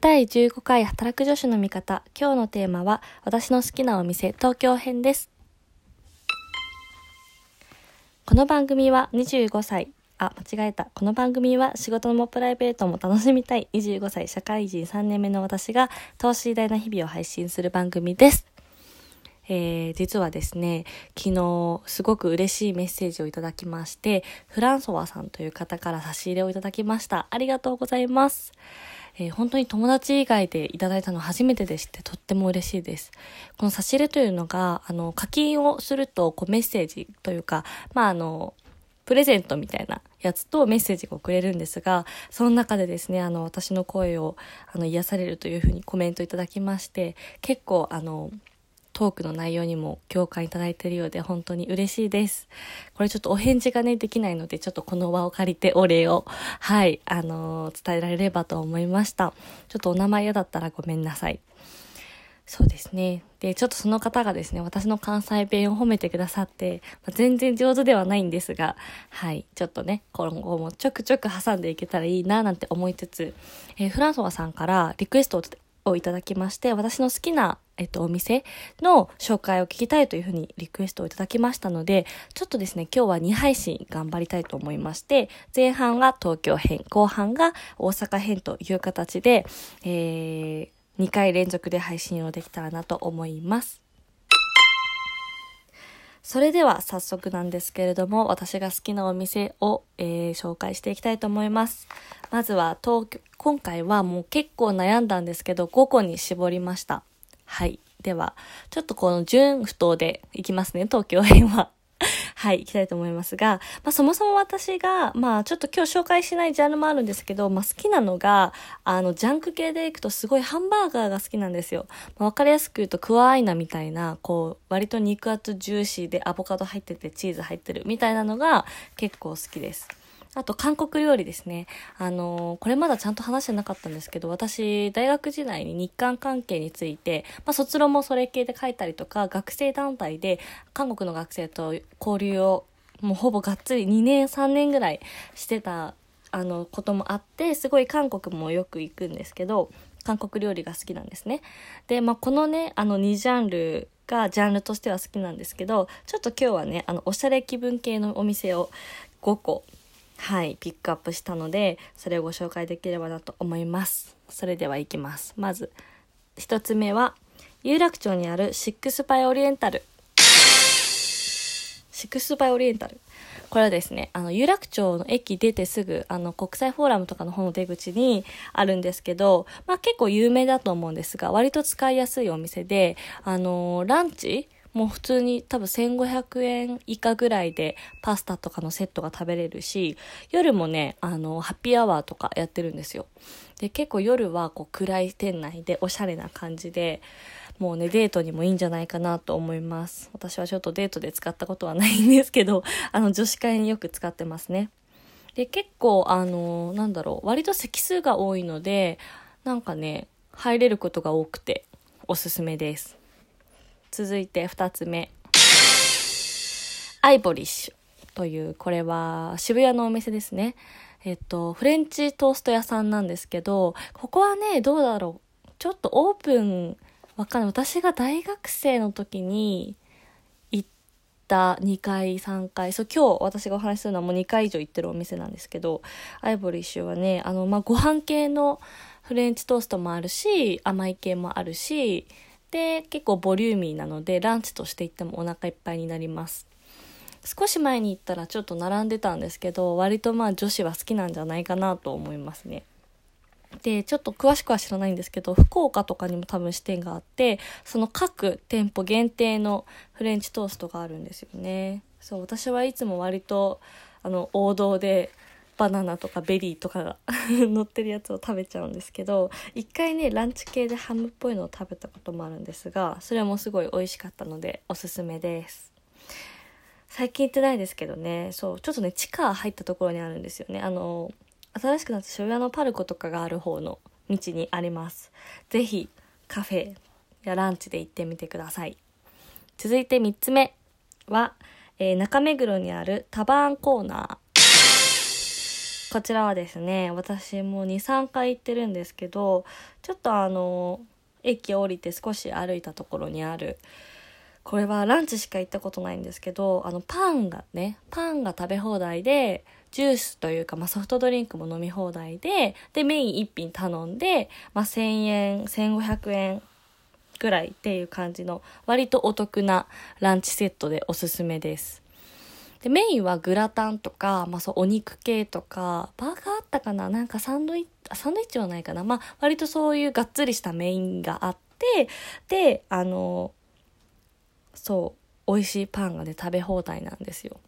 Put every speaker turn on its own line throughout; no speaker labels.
第15回働く女子の味方。今日のテーマは、私の好きなお店、東京編です。この番組は25歳、あ、間違えた。この番組は仕事もプライベートも楽しみたい25歳社会人3年目の私が投資偉大な日々を配信する番組です。えー、実はですね、昨日すごく嬉しいメッセージをいただきまして、フランソワさんという方から差し入れをいただきました。ありがとうございます。えー本当に友達以外でいただいたの初めてでして、とっても嬉しいです。この差し入れというのが、あの、課金をすると、こうメッセージというか、まあ、あの、プレゼントみたいなやつとメッセージが送れるんですが、その中でですね、あの、私の声を、あの、癒されるというふうにコメントいただきまして、結構、あの、トークの内容にも共感いただいているようで本当に嬉しいです。これちょっとお返事がね、できないので、ちょっとこの場を借りてお礼を、はい、あのー伝えられればと思いました。ちょっとお名前嫌だったらごめんなさい。そうですね。で、ちょっとその方がですね、私の関西弁を褒めてくださって、まあ全然上手ではないんですが、はい、ちょっとね、今後もちょくちょく挟んでいけたらいいななんて思いつつ、えーフランソワさんからリクエストをいただきまして、私の好きな、えっと、お店の紹介を聞きたいというふうにリクエストをいただきましたので、ちょっとですね、今日は2配信頑張りたいと思いまして、前半が東京編、後半が大阪編という形で、えー、2回連続で配信をできたらなと思います。それでは早速なんですけれども、私が好きなお店を、えー紹介していきたいと思います。まずは東京、今回はもう結構悩んだんですけど、5個に絞りました。はい。では、ちょっとこの順不当でいきますね、東京編は。はい、行きたいと思いますが、まあそもそも私が、まあちょっと今日紹介しないジャンルもあるんですけど、まあ好きなのが、あの、ジャンク系でいくとすごいハンバーガーが好きなんですよ。まあ、わかりやすく言うと、クワアイナみたいな、こう、割と肉厚ジューシーでアボカド入っててチーズ入ってるみたいなのが結構好きです。あと、韓国料理ですね。あのーこれまだちゃんと話してなかったんですけど、私、大学時代に日韓関係について、まあ、卒論もそれ系で書いたりとか、学生団体で韓国の学生と交流を、もうほぼがっつり2年、3年ぐらいしてた、あの、こともあって、すごい韓国もよく行くんですけど、韓国料理が好きなんですね。で、まあ、このね、あの2ジャンルがジャンルとしては好きなんですけど、ちょっと今日はね、あの、おしゃれ気分系のお店を5個、はい、ピックアップしたので、それをご紹介できればなと思います。それでは行きます。まず、一つ目は、有楽町にあるシックスバイオリエンタル。シックスバイオリエンタル。これはですね、あの、有楽町の駅出てすぐ、あの、国際フォーラムとかの方の出口にあるんですけど、まあ結構有名だと思うんですが、割と使いやすいお店で、あの、ランチもう普通に多分1500円以下ぐらいでパスタとかのセットが食べれるし、夜もね、あの、ハッピーアワーとかやってるんですよ。で、結構夜はこう暗い店内でおしゃれな感じで、もうね、デートにもいいんじゃないかなと思います。私はちょっとデートで使ったことはないんですけど、あの、女子会によく使ってますね。で、結構、あの、なんだろう、割と席数が多いので、なんかね、入れることが多くて、おすすめです。続いて二つ目。アイボリッシュという、これは渋谷のお店ですね。えっと、フレンチトースト屋さんなんですけど、ここはね、どうだろう。ちょっとオープン、わかんない。私が大学生の時に行った2回、3回。そう、今日私がお話しするのはもう2回以上行ってるお店なんですけど、アイボリッシュはね、あの、まあ、ご飯系のフレンチトーストもあるし、甘い系もあるし、で、結構ボリューミーなので、ランチとして行ってもお腹いっぱいになります。少し前に行ったらちょっと並んでたんですけど、割とまあ女子は好きなんじゃないかなと思いますね。で、ちょっと詳しくは知らないんですけど、福岡とかにも多分支店があって、その各店舗限定のフレンチトーストがあるんですよね。そう、私はいつも割と、あの、王道で、バナナとかベリーとかが 乗ってるやつを食べちゃうんですけど、一回ね、ランチ系でハムっぽいのを食べたこともあるんですが、それもすごい美味しかったので、おすすめです。最近行ってないですけどね、そう、ちょっとね、地下入ったところにあるんですよね。あの、新しくなった渋谷のパルコとかがある方の道にあります。ぜひ、カフェやランチで行ってみてください。続いて3つ目は、えー中目黒にあるタバーンコーナー。こちらはですね、私も2、3回行ってるんですけど、ちょっとあの、駅降りて少し歩いたところにある、これはランチしか行ったことないんですけど、あの、パンがね、パンが食べ放題で、ジュースというか、まあ、ソフトドリンクも飲み放題で、で、メイン1品頼んで、まあ、1000円、1500円ぐらいっていう感じの、割とお得なランチセットでおすすめです。で、メインはグラタンとか、まあそう、お肉系とか、バーガーあったかな？なんかサンドイッチ、サンドイッチはないかな？まあ、割とそういうがっつりしたメインがあって、で、あの、そう、美味しいパンがね、食べ放題なんですよ。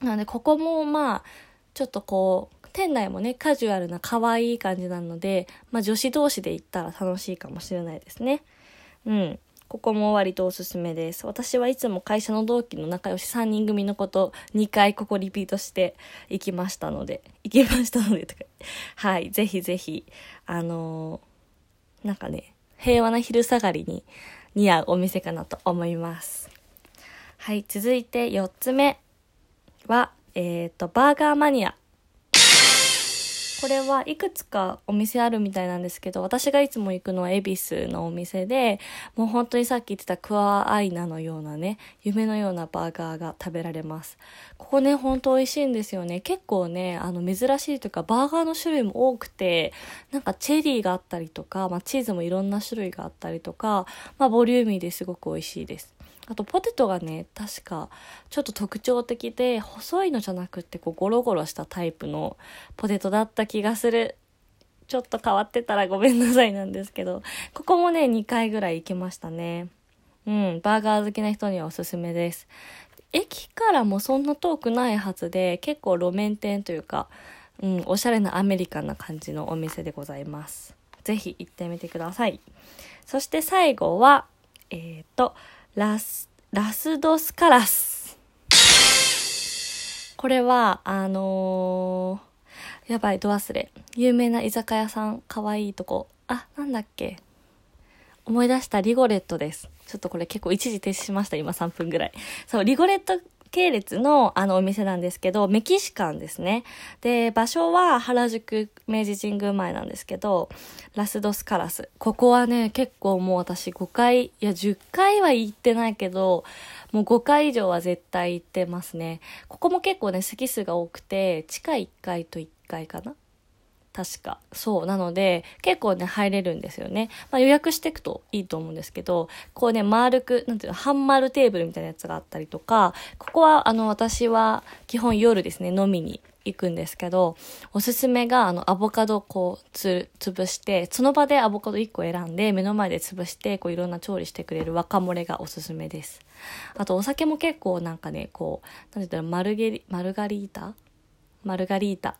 なので、ここもまあ、ちょっとこう、店内もね、カジュアルな可愛い感じなので、まあ女子同士で行ったら楽しいかもしれないですね。うん。ここも割とおすすめです。私はいつも会社の同期の仲良し3人組のこと2回ここリピートして行きましたので、行きましたのでとか、はい、ぜひぜひ、あのー、なんかね、平和な昼下がりに似合うお店かなと思います。はい、続いて4つ目は、えっ、ー、と、バーガーマニアこれはいくつかお店あるみたいなんですけど、私がいつも行くのは恵比寿のお店で、もう本当にさっき言ってたクアアイナのようなね、夢のようなバーガーが食べられます。ここね、ほんと美味しいんですよね。結構ね、あの珍しいというか、バーガーの種類も多くて、なんかチェリーがあったりとか、まあチーズもいろんな種類があったりとか、まあボリューミーですごく美味しいです。あとポテトがね、確かちょっと特徴的で、細いのじゃなくてこうゴロゴロしたタイプのポテトだった気がする。ちょっと変わってたらごめんなさいなんですけど、ここもね、2回ぐらい行きましたね。うん、バーガー好きな人にはおすすめです。駅からもそんな遠くないはずで、結構路面店というか、うん、おしゃれなアメリカンな感じのお店でございます。ぜひ行ってみてください。そして最後は、えっ、ー、と、ラス、ラスドスカラス。これは、あのー、やばい、ド忘れ。有名な居酒屋さん、かわいいとこ。あ、なんだっけ。思い出したリゴレットです。ちょっとこれ結構一時停止しました、今3分ぐらい。そう、リゴレット系列のあのお店なんですけど、メキシカンですね。で、場所は原宿明治神宮前なんですけど、ラスドスカラス。ここはね、結構もう私5回、いや10回は行ってないけど、もう5回以上は絶対行ってますね。ここも結構ね、席数が多くて、地下1階と1階かな確か。そう。なので、結構ね、入れるんですよね。まあ、予約していくといいと思うんですけど、こうね、丸く、なんていうの、半丸テーブルみたいなやつがあったりとか、ここは、あの、私は、基本夜ですね、飲みに行くんですけど、おすすめが、あの、アボカドこう、つ、潰して、その場でアボカド1個選んで、目の前で潰して、こう、いろんな調理してくれる若漏れがおすすめです。あと、お酒も結構なんかね、こう、なんて言ったら、マルゲリ、マルガリータマルガリータ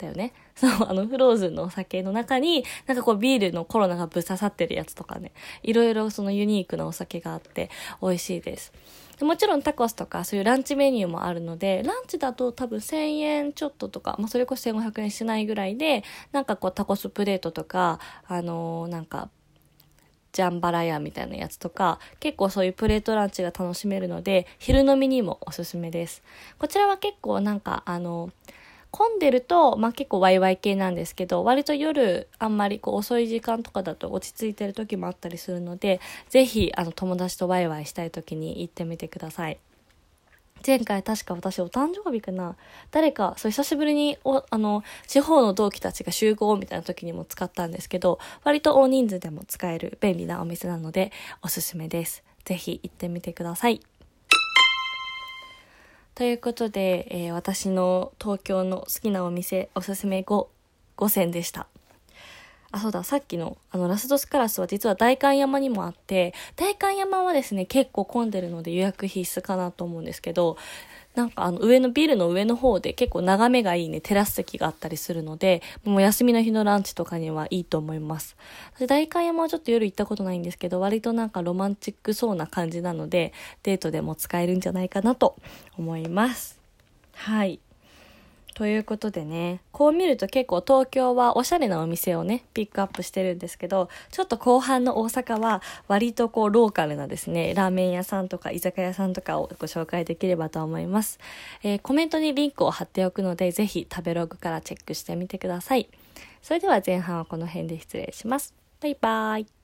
だよね。そう、あの、フローズンのお酒の中に、なんかこうビールのコロナがぶっ刺さってるやつとかね、いろいろそのユニークなお酒があって美味しいです。もちろんタコスとかそういうランチメニューもあるので、ランチだと多分1000円ちょっととか、まあそれこそ1500円しないぐらいで、なんかこうタコスプレートとか、あのー、なんか、ジャンバラヤみたいなやつとか、結構そういうプレートランチが楽しめるので、昼飲みにもおすすめです。こちらは結構なんか、あの、混んでると、まあ、結構ワイワイ系なんですけど、割と夜あんまりこう遅い時間とかだと落ち着いてる時もあったりするので、ぜひあの友達とワイワイしたい時に行ってみてください。前回確か私お誕生日かな誰か、そう久しぶりにお、あの、地方の同期たちが集合みたいな時にも使ったんですけど、割と大人数でも使える便利なお店なのでおすすめです。ぜひ行ってみてください。ということで、えー、私の東京の好きなお店おすすめ 5, 5選でした。あ、そうだ、さっきの、あの、ラスドスカラスは実は代官山にもあって、代官山はですね、結構混んでるので予約必須かなと思うんですけど、なんかあの上のビルの上の方で結構眺めがいいね、テラス席があったりするので、もう休みの日のランチとかにはいいと思います。代官山はちょっと夜行ったことないんですけど、割となんかロマンチックそうな感じなので、デートでも使えるんじゃないかなと思います。はい。ということでね、こう見ると結構東京はおしゃれなお店をね、ピックアップしてるんですけど、ちょっと後半の大阪は割とこうローカルなですね、ラーメン屋さんとか居酒屋さんとかをご紹介できればと思います。えー、コメントにリンクを貼っておくので、ぜひ食べログからチェックしてみてください。それでは前半はこの辺で失礼します。バイバーイ。